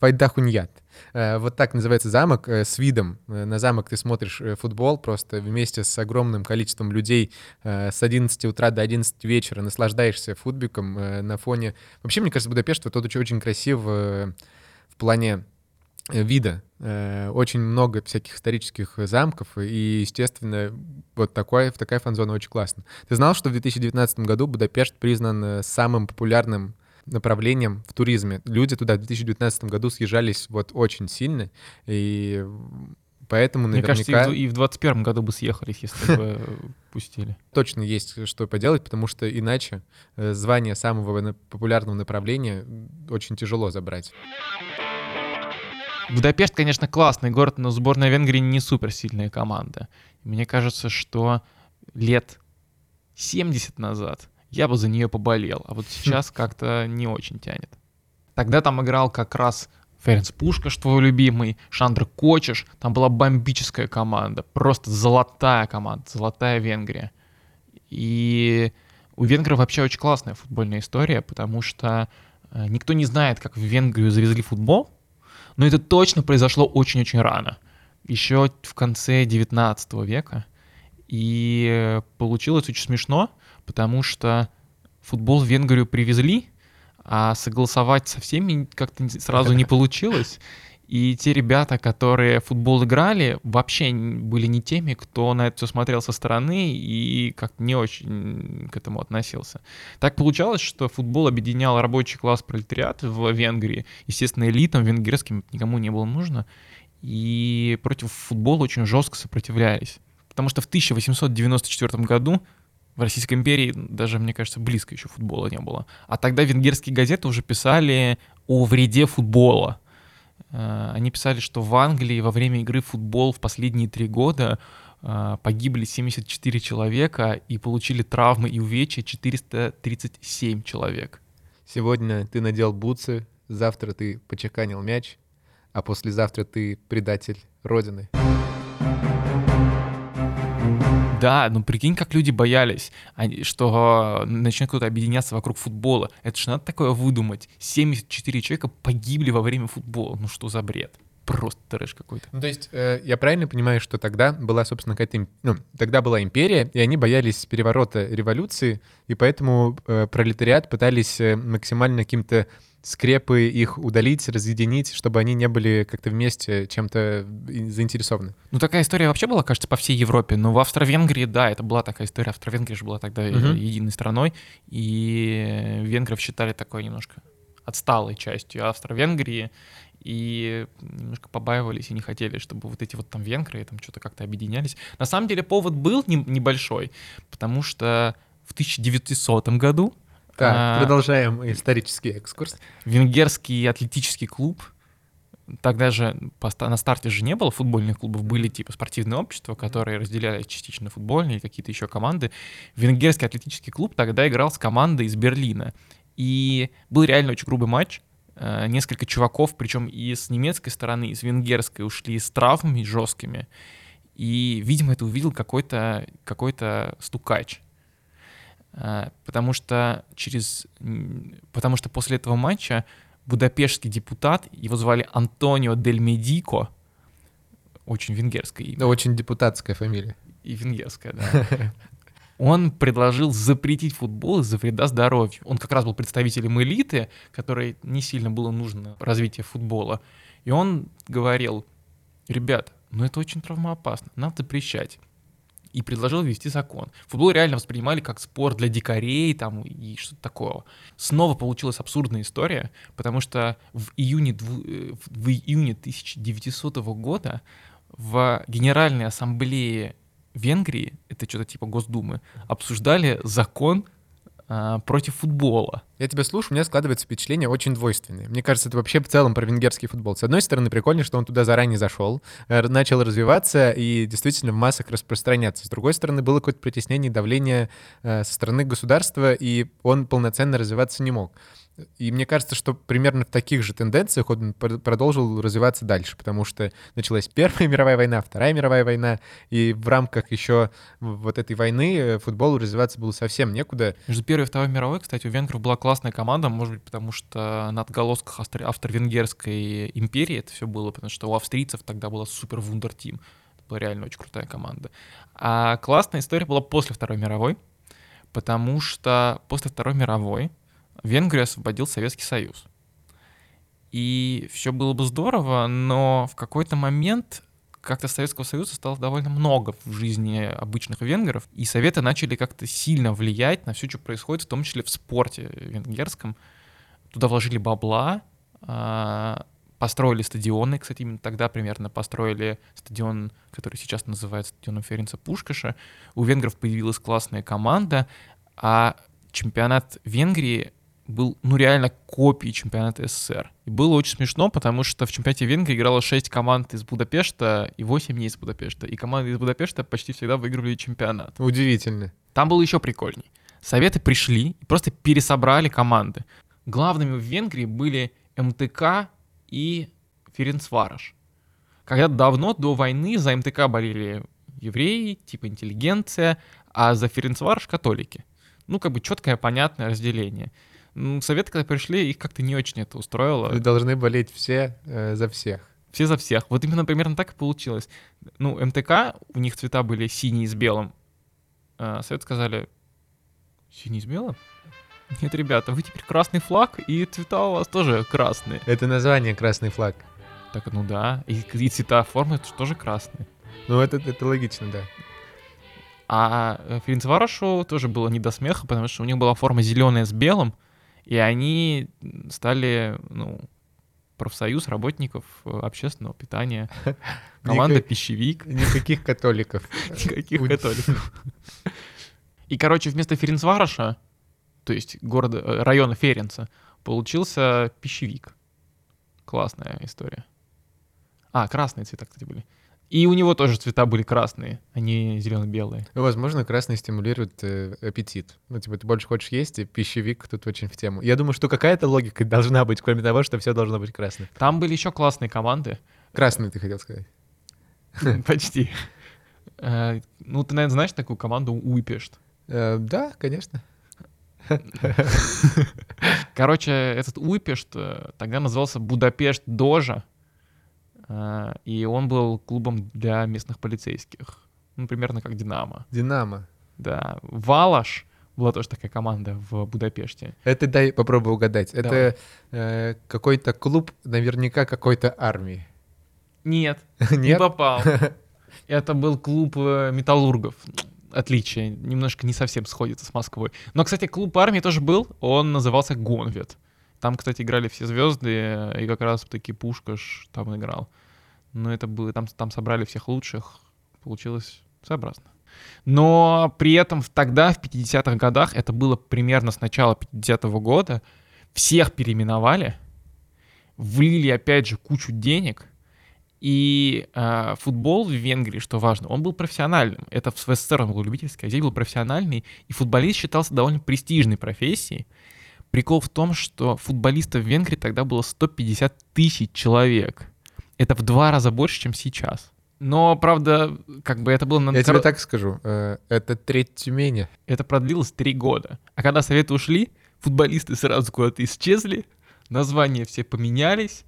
Вайдахуньят. Э, вот так называется замок э, с видом. Э, на замок ты смотришь футбол просто вместе с огромным количеством людей с 11 утра до 11 вечера, наслаждаешься футбиком на фоне... Вообще, мне кажется, Будапешт вот очень, очень красив в плане вида. Э, очень много всяких исторических замков, и, естественно, вот такой, такая фан-зона очень классно. Ты знал, что в 2019 году Будапешт признан э, самым популярным направлением в туризме. Люди туда в 2019 году съезжались вот очень сильно, и поэтому наверняка... Мне кажется, и в 2021 году бы съехались, если бы (laughs) пустили. Точно есть что поделать, потому что иначе звание самого популярного направления очень тяжело забрать. Будапешт, конечно, классный город, но сборная Венгрии не суперсильная команда. Мне кажется, что лет 70 назад я бы за нее поболел, а вот хм. сейчас как-то не очень тянет. Тогда там играл как раз Ференц Пушкаш, твой любимый, Шандр Кочеш. Там была бомбическая команда, просто золотая команда, золотая Венгрия. И у венгров вообще очень классная футбольная история, потому что э, никто не знает, как в Венгрию завезли футбол, но это точно произошло очень-очень рано, еще в конце 19 века. И получилось очень смешно, потому что футбол в Венгрию привезли, а согласовать со всеми как-то сразу не получилось. И те ребята, которые футбол играли, вообще были не теми, кто на это все смотрел со стороны и как не очень к этому относился. Так получалось, что футбол объединял рабочий класс пролетариат в Венгрии. Естественно, элитам венгерским никому не было нужно. И против футбола очень жестко сопротивлялись. Потому что в 1894 году в Российской империи даже, мне кажется, близко еще футбола не было. А тогда венгерские газеты уже писали о вреде футбола они писали, что в Англии во время игры в футбол в последние три года э, погибли 74 человека и получили травмы и увечья 437 человек. Сегодня ты надел бутсы, завтра ты почеканил мяч, а послезавтра ты предатель Родины. Да, ну прикинь, как люди боялись, что начнет кто-то объединяться вокруг футбола. Это же надо такое выдумать. 74 человека погибли во время футбола. Ну что за бред? Просто трэш какой-то. Ну, то есть, э, я правильно понимаю, что тогда была, собственно, какая-то... Ну, тогда была империя, и они боялись переворота революции, и поэтому э, пролетариат пытались э, максимально каким-то скрепы их удалить, разъединить, чтобы они не были как-то вместе чем-то заинтересованы. Ну, такая история вообще была, кажется, по всей Европе. Но в Австро-Венгрии, да, это была такая история. Австро-Венгрия же была тогда uh-huh. единой страной, и венгров считали такой немножко отсталой частью Австро-Венгрии, и немножко побаивались и не хотели, чтобы вот эти вот там венгры там что-то как-то объединялись. На самом деле повод был не, небольшой, потому что в 1900 году так, а, продолжаем исторический экскурс. Венгерский атлетический клуб. Тогда же на старте же не было футбольных клубов, были типа спортивные общества, которые разделяли частично футбольные и какие-то еще команды. Венгерский атлетический клуб тогда играл с командой из Берлина. И был реально очень грубый матч. Э, несколько чуваков, причем и с немецкой стороны, и с венгерской, ушли с травмами жесткими. И, видимо, это увидел какой-то какой стукач а, потому что через, потому что после этого матча будапештский депутат, его звали Антонио Дель Медико, очень венгерское имя. Да, очень депутатская фамилия. И венгерская, да. (laughs) он предложил запретить футбол из-за вреда здоровью. Он как раз был представителем элиты, которой не сильно было нужно развитие футбола. И он говорил, ребят, ну это очень травмоопасно, надо запрещать и предложил ввести закон. Футбол реально воспринимали как спорт для дикарей там и что-то такого. Снова получилась абсурдная история, потому что в июне, э, в июне 1900 года в Генеральной Ассамблее Венгрии, это что-то типа Госдумы, обсуждали закон а, против футбола. Я тебя слушаю, у меня складывается впечатление очень двойственное. Мне кажется, это вообще в целом про венгерский футбол. С одной стороны, прикольно, что он туда заранее зашел, э, начал развиваться и действительно в массах распространяться. С другой стороны, было какое-то притеснение, давление э, со стороны государства, и он полноценно развиваться не мог. И мне кажется, что примерно в таких же тенденциях он продолжил развиваться дальше, потому что началась Первая (laughs) мировая война, Вторая мировая война, и в рамках еще вот этой войны э, футболу развиваться было совсем некуда. Между Первой и Второй мировой, кстати, у венгров была классная команда, может быть, потому что на отголосках австро-венгерской империи это все было, потому что у австрийцев тогда была супер вундер-тим. Это была реально очень крутая команда. А классная история была после Второй мировой, потому что после Второй мировой Венгрию освободил Советский Союз. И все было бы здорово, но в какой-то момент как-то Советского Союза стало довольно много в жизни обычных венгров, и Советы начали как-то сильно влиять на все, что происходит, в том числе в спорте венгерском. Туда вложили бабла, а, построили стадионы, кстати, именно тогда примерно построили стадион, который сейчас называется стадионом Ференца Пушкаша. У венгров появилась классная команда, а чемпионат Венгрии был, ну, реально копией чемпионата СССР. И было очень смешно, потому что в чемпионате Венгрии играло 6 команд из Будапешта и 8 не из Будапешта. И команды из Будапешта почти всегда выигрывали чемпионат. Удивительно. Там было еще прикольней. Советы пришли и просто пересобрали команды. Главными в Венгрии были МТК и Ференцвараш. Когда давно, до войны, за МТК болели евреи, типа интеллигенция, а за Ференцвараш католики. Ну, как бы четкое, понятное разделение. Советы, когда пришли, их как-то не очень это устроило. Вы должны болеть все э, за всех. Все за всех. Вот именно примерно так и получилось. Ну, МТК, у них цвета были синий с белым. А Совет сказали, синий с белым? Нет, ребята, вы теперь красный флаг, и цвета у вас тоже красные. Это название красный флаг. Так, ну да, и, и цвета формы тоже красные. Ну, это, это логично, да. А э, Ференцварошу тоже было не до смеха, потому что у них была форма зеленая с белым, и они стали, ну, профсоюз работников э, общественного питания, (laughs) команда. «Пищевик». Никаких католиков. (laughs) Никаких католиков. (laughs) И, короче, вместо Ференцвароша, то есть города, э, района Ференца, получился «Пищевик». Классная история. А, красные цвета, кстати, были. И у него тоже цвета были красные, а не зелено-белые. Возможно, красный стимулирует э, аппетит. Ну, типа, ты больше хочешь есть, и пищевик тут очень в тему. Я думаю, что какая-то логика должна быть, кроме того, что все должно быть красным. Там были еще классные команды. Красные, ты хотел сказать. (laughs) Почти. Э, ну, ты, наверное, знаешь такую команду Уипешт? Э, да, конечно. (laughs) Короче, этот Уипешт э, тогда назывался Будапешт Дожа. А, и он был клубом для местных полицейских. Ну, примерно как «Динамо». «Динамо». Да. «Валаш» была тоже такая команда в Будапеште. Это дай попробую угадать. Давай. Это э, какой-то клуб, наверняка какой-то армии. Нет, (laughs) Нет? не попал. (laughs) Это был клуб э, металлургов. Отличие, немножко не совсем сходится с Москвой. Но, кстати, клуб армии тоже был, он назывался Гонвет. Там, кстати, играли все звезды, и как раз таки Пушкаш там играл. Но это было, там, там собрали всех лучших, получилось своеобразно. Но при этом тогда, в 50-х годах, это было примерно с начала 50-го года, всех переименовали, влили опять же кучу денег, и э, футбол в Венгрии, что важно, он был профессиональным. Это в СССР он был любительский, а здесь был профессиональный. И футболист считался довольно престижной профессией. Прикол в том, что футболистов в Венгрии тогда было 150 тысяч человек. Это в два раза больше, чем сейчас. Но, правда, как бы это было... На... Я тебе так скажу, э, это треть Тюмени. Это продлилось три года. А когда Советы ушли, футболисты сразу куда-то исчезли, названия все поменялись,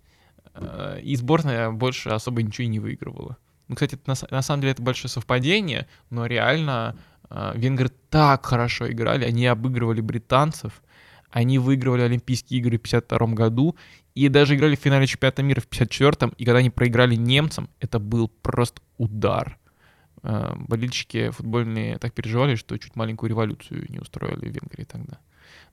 э, и сборная больше особо ничего и не выигрывала. Ну, кстати, на, на самом деле это большое совпадение, но реально А, венгры так хорошо играли, они обыгрывали британцев, они выигрывали Олимпийские игры в 52 году и даже играли в финале чемпионата мира в 54-м, и когда они проиграли немцам, это был просто удар. А, болельщики футбольные так переживали, что чуть маленькую революцию не устроили в Венгрии тогда.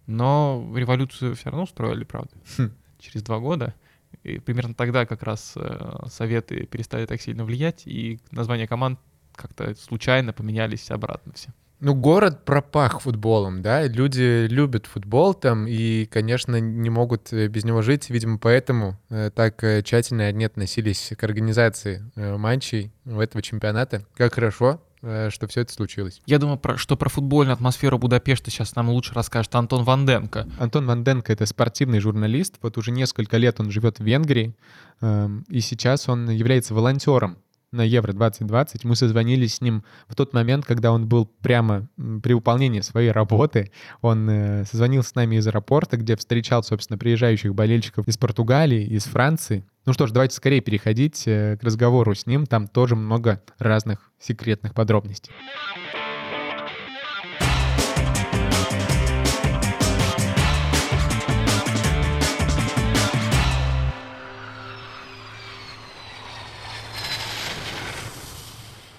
Но революцию все равно устроили, правда, хм. через два года. И примерно тогда как раз э, советы перестали так сильно влиять, и названия команд как-то случайно поменялись обратно все. Ну, город пропах футболом, да, люди любят футбол там и, конечно, не могут э, без него жить, видимо, поэтому э, так э, тщательно они относились к организации матчей в этого чемпионата. Как хорошо, что все это случилось. Я думаю, про, что про футбольную атмосферу Будапешта сейчас нам лучше расскажет Антон Ванденко. Антон Ванденко — это спортивный журналист, вот уже несколько лет он живет в Венгрии, э, и сейчас он является волонтером на Евро-2020. Мы созвонились с ним в тот момент, когда он был прямо при выполнении своей работы. Он э, созвонился с нами из аэропорта, где встречал, собственно, приезжающих болельщиков из Португалии, из Франции. Ну что ж, давайте скорее переходить э, к разговору с ним. Там тоже много разных секретных подробностей.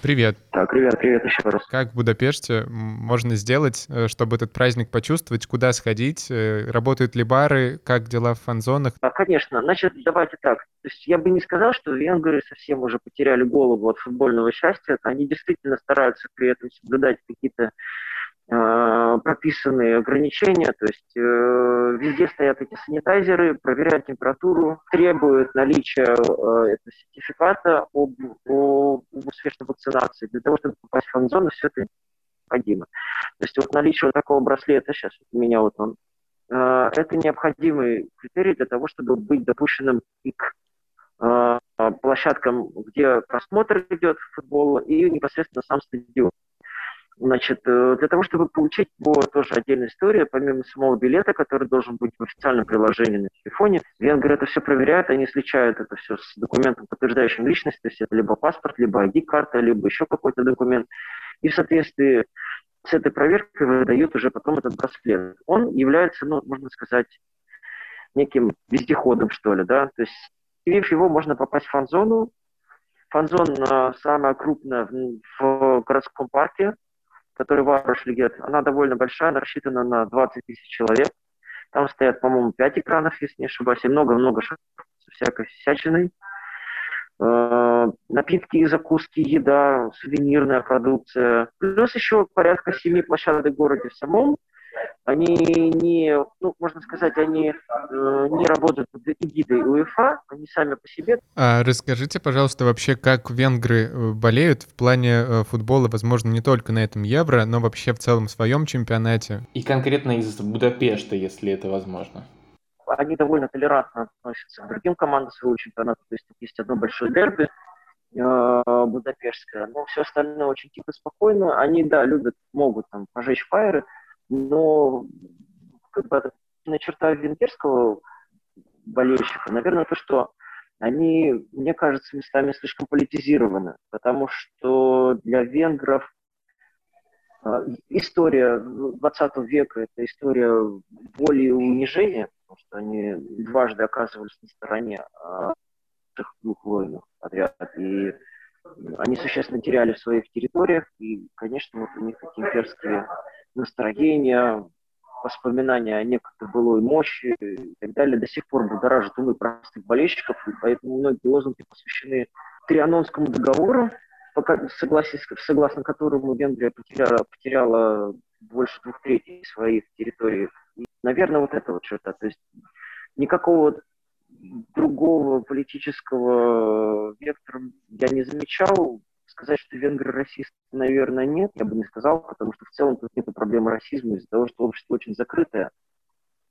Привет. Так, привет, привет еще раз. Как в Будапеште можно сделать, э, чтобы этот праздник почувствовать? Куда сходить? Э, работают ли бары? Как дела в фан-зонах? А, конечно. Значит, давайте так. То есть я бы не сказал, что венгры совсем уже потеряли голову от футбольного счастья. Они действительно стараются при этом соблюдать какие-то Э, прописанные ограничения, то есть э, везде стоят эти санитайзеры, проверяют температуру, требуют наличия э, этого сертификата об, об успешной вакцинации. Для того, чтобы попасть в фан-зону, все это необходимо. То есть вот наличие вот такого браслета, сейчас у меня вот он, э, это необходимый критерий для того, чтобы быть допущенным и к э, площадкам, где просмотр идет футбола, и непосредственно сам стадион. Значит, э, для того, чтобы получить его тоже отдельная история, помимо самого билета, который должен быть в официальном приложении на телефоне, венгры это все проверяют, они сличают это все с документом, подтверждающим личность, то есть это либо паспорт, либо ID-карта, либо еще какой-то документ. И в соответствии с этой проверкой выдают уже потом этот браслет. Он является, ну, можно сказать, неким вездеходом, что ли, да, то есть, явив его, можно попасть в фан-зону. Фан-зона самая крупная в городском парке, который Варуш Легет, она довольно большая, она рассчитана на 20 тысяч человек. Там стоят, по-моему, 5 экранов, если не ошибаюсь, и много-много всякой всячиной. Э, напитки и закуски, еда, сувенирная продукция. Плюс еще порядка 7 площадок в городе в самом они не, ну, можно сказать, они э, не работают под эгидой УЕФА, они сами по себе. А расскажите, пожалуйста, вообще, как венгры э, болеют в плане э, футбола, возможно, не только на этом Евро, но вообще в целом в своем чемпионате? И конкретно из Будапешта, если это возможно. Они довольно толерантно относятся к другим командам своего чемпионата, то есть есть одно большое дерби, э, будапештское, но все остальное очень тихо, спокойно. Они, да, любят, могут там пожечь фаеры, но как бы это черта венгерского болельщика, наверное, то, что они, мне кажется, местами слишком политизированы, потому что для венгров а, история 20 века – это история боли и унижения, потому что они дважды оказывались на стороне а, этих двух войн подряд, и они существенно теряли в своих территориях, и, конечно, вот у них имперские настроения, воспоминания о некогда былой мощи и так далее до сих пор будоражат умы простых болельщиков, и поэтому многие лозунги посвящены Трианонскому договору, согласно, согласно которому Венгрия потеряла, потеряла больше двух третей своих территорий. И, наверное, вот это вот черта. То есть никакого другого политического вектора я не замечал. Сказать, что венгры расисты, наверное, нет, я бы не сказал, потому что в целом тут нет проблемы расизма из-за того, что общество очень закрытое.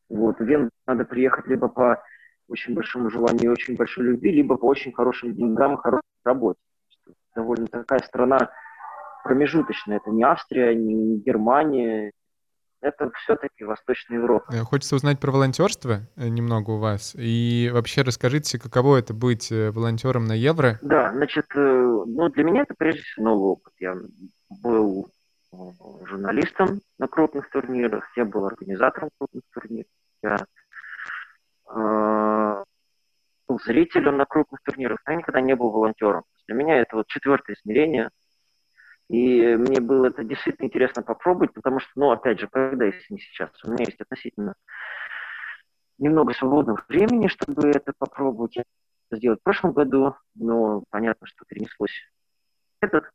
Вот, в Венгрию надо приехать либо по очень большому желанию и очень большой любви, либо по очень хорошим деньгам и хорошей работе. Довольно такая страна промежуточная. Это не Австрия, не Германия, это все-таки Восточная Европа. Э, хочется узнать про волонтерство э, немного у вас. И вообще расскажите, каково это быть э, волонтером на Евро? Да, значит, ну, для меня это прежде всего новый опыт. Я был журналистом на крупных турнирах, я был организатором крупных турниров, я э, был зрителем на крупных турнирах, но я никогда не был волонтером. Для меня это вот четвертое измерение, и мне было это действительно интересно попробовать, потому что, ну, опять же, когда, если не сейчас, у меня есть относительно немного свободного времени, чтобы это попробовать сделать в прошлом году, но понятно, что перенеслось этот.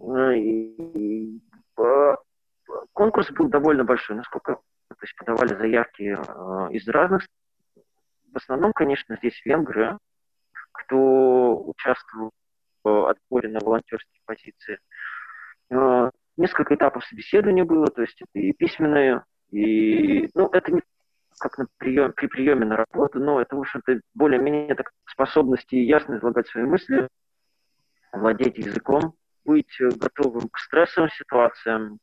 Э, и, э, конкурс был довольно большой, насколько то есть подавали заявки э, из разных в основном, конечно, здесь венгры, кто участвовал отборе на волонтерские позиции. Несколько этапов собеседования было, то есть это и письменное, и, ну, это не как на прием, при приеме на работу, но это, в общем-то, более-менее так, способности ясно излагать свои мысли, владеть языком, быть готовым к стрессовым ситуациям,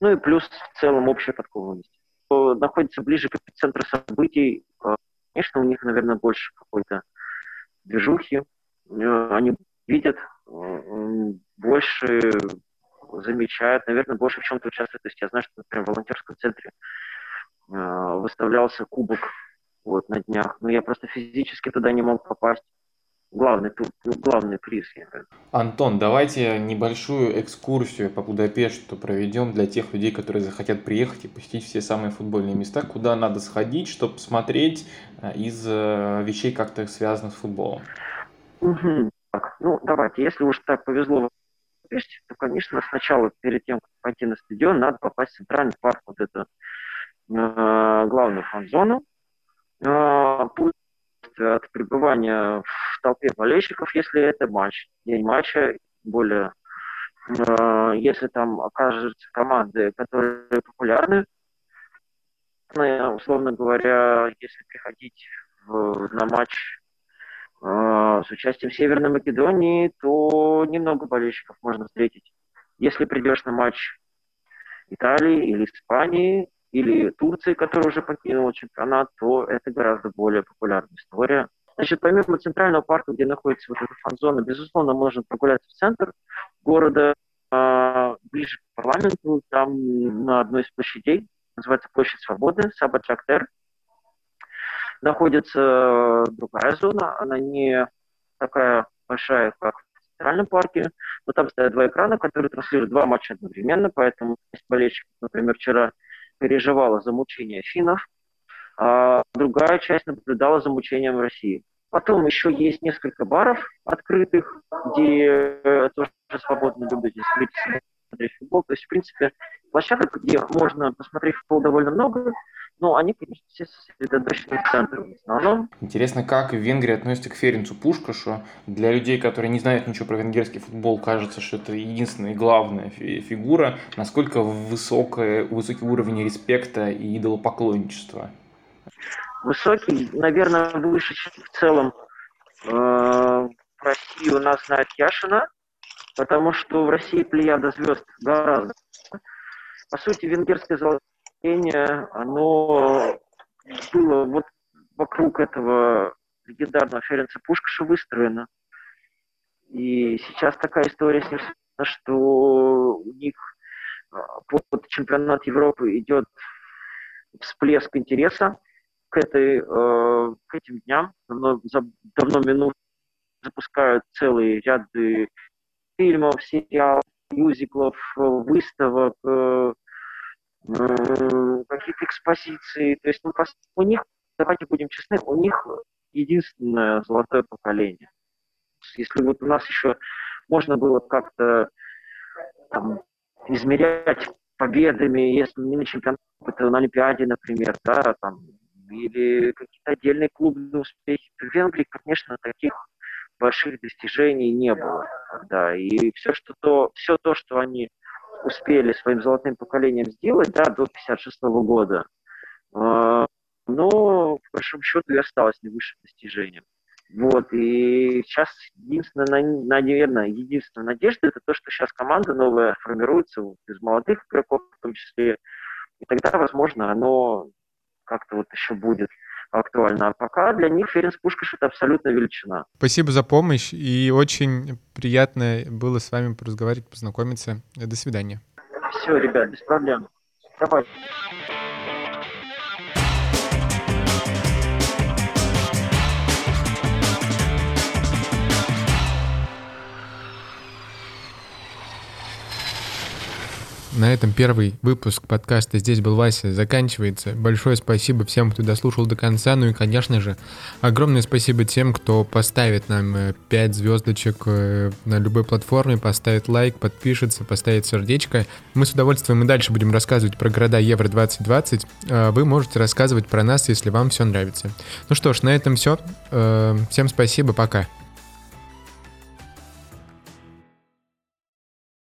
ну и плюс в целом общая подкованность. Находится ближе к эпицентру событий, а, конечно, у них, наверное, больше какой-то движухи, э, они видят больше, замечают, наверное, больше в чем-то участвуют. То есть я знаю, что, например, в волонтерском центре Э, выставлялся кубок вот, на днях, но я просто физически туда не мог попасть. Главный, ну, главный приз. Антон, давайте небольшую экскурсию по Будапешту проведем для тех людей, которые захотят приехать и посетить все самые футбольные места, куда надо сходить, чтобы посмотреть э, из э, вещей как-то связанных с футболом. Угу. Ну, давайте, если уж так повезло Будапеште, то, конечно, сначала, перед тем, как пойти на стадион, надо попасть в центральный парк, вот это Э, главную фан-зону. Э, от пребывания в толпе болельщиков, если это матч, день матча, более э, если там окажутся команды, которые популярны, условно говоря, если приходить в, на матч э, с участием Северной Македонии, то немного болельщиков можно встретить. Если придешь на матч Италии или Испании, или Турции, которая уже покинула чемпионат, то это гораздо более популярная история. Значит, помимо Центрального парка, где находится вот эта фан-зона, безусловно, можно прогуляться в центр города, э, ближе к парламенту, там на одной из площадей, называется Площадь Свободы, Сабаджактер, находится другая зона, она не такая большая, как в Центральном парке, но там стоят два экрана, которые транслируют два матча одновременно, поэтому болельщик, например, вчера переживала за мучение финнов, а другая часть наблюдала за мучением России. Потом еще есть несколько баров открытых, где э, тоже свободно любят смотреть футбол. То есть, в принципе, площадок, где можно посмотреть футбол довольно много, но они, конечно, все сосредоточены в центре в основном. Интересно, как в Венгрии относятся к Ференцу Пушкашу. Для людей, которые не знают ничего про венгерский футбол, кажется, что это единственная и главная фигура. Насколько высокий, высокий уровень респекта и идолопоклонничества? Высокий, наверное, выше, чем в целом э, в России у нас знает Яшина, потому что в России плеяда звезд гораздо. По сути, венгерское золотое настроение, оно было вот вокруг этого легендарного Ференца Пушкаша выстроено. И сейчас такая история с ним, что у них а, под чемпионат Европы идет всплеск интереса к, этой, э, к этим дням. Давно, давно минут запускают целые ряды фильмов, сериалов, мюзиклов, выставок, э, какие-то экспозиции. То есть ну, у них, давайте будем честны, у них единственное золотое поколение. Если вот у нас еще можно было как-то там, измерять победами, если не на чемпионате, то на Олимпиаде, например, да, там, или какие-то отдельные клубные успехи. В Венгрии, конечно, таких больших достижений не было. Да, и все, что то, все то, что они успели своим золотым поколением сделать, да, до 56 года, а, но, в большом счету, осталось не высшим достижением. Вот, и сейчас единственная, наверное, единственная надежда это то, что сейчас команда новая формируется из молодых игроков в том числе, и тогда, возможно, оно как-то вот еще будет актуально. А пока для них Ференц Пушкаш это абсолютно величина. Спасибо за помощь и очень приятно было с вами поразговаривать, познакомиться. До свидания. Все, ребят, без проблем. Давай. На этом первый выпуск подкаста «Здесь был Вася» заканчивается. Большое спасибо всем, кто дослушал до конца. Ну и, конечно же, огромное спасибо тем, кто поставит нам 5 э, звездочек э, на любой платформе, поставит лайк, подпишется, поставит сердечко. Мы с удовольствием и дальше будем рассказывать про города Евро-2020. А вы можете рассказывать про нас, если вам все нравится. Ну что ж, на этом все. Э, всем спасибо, пока.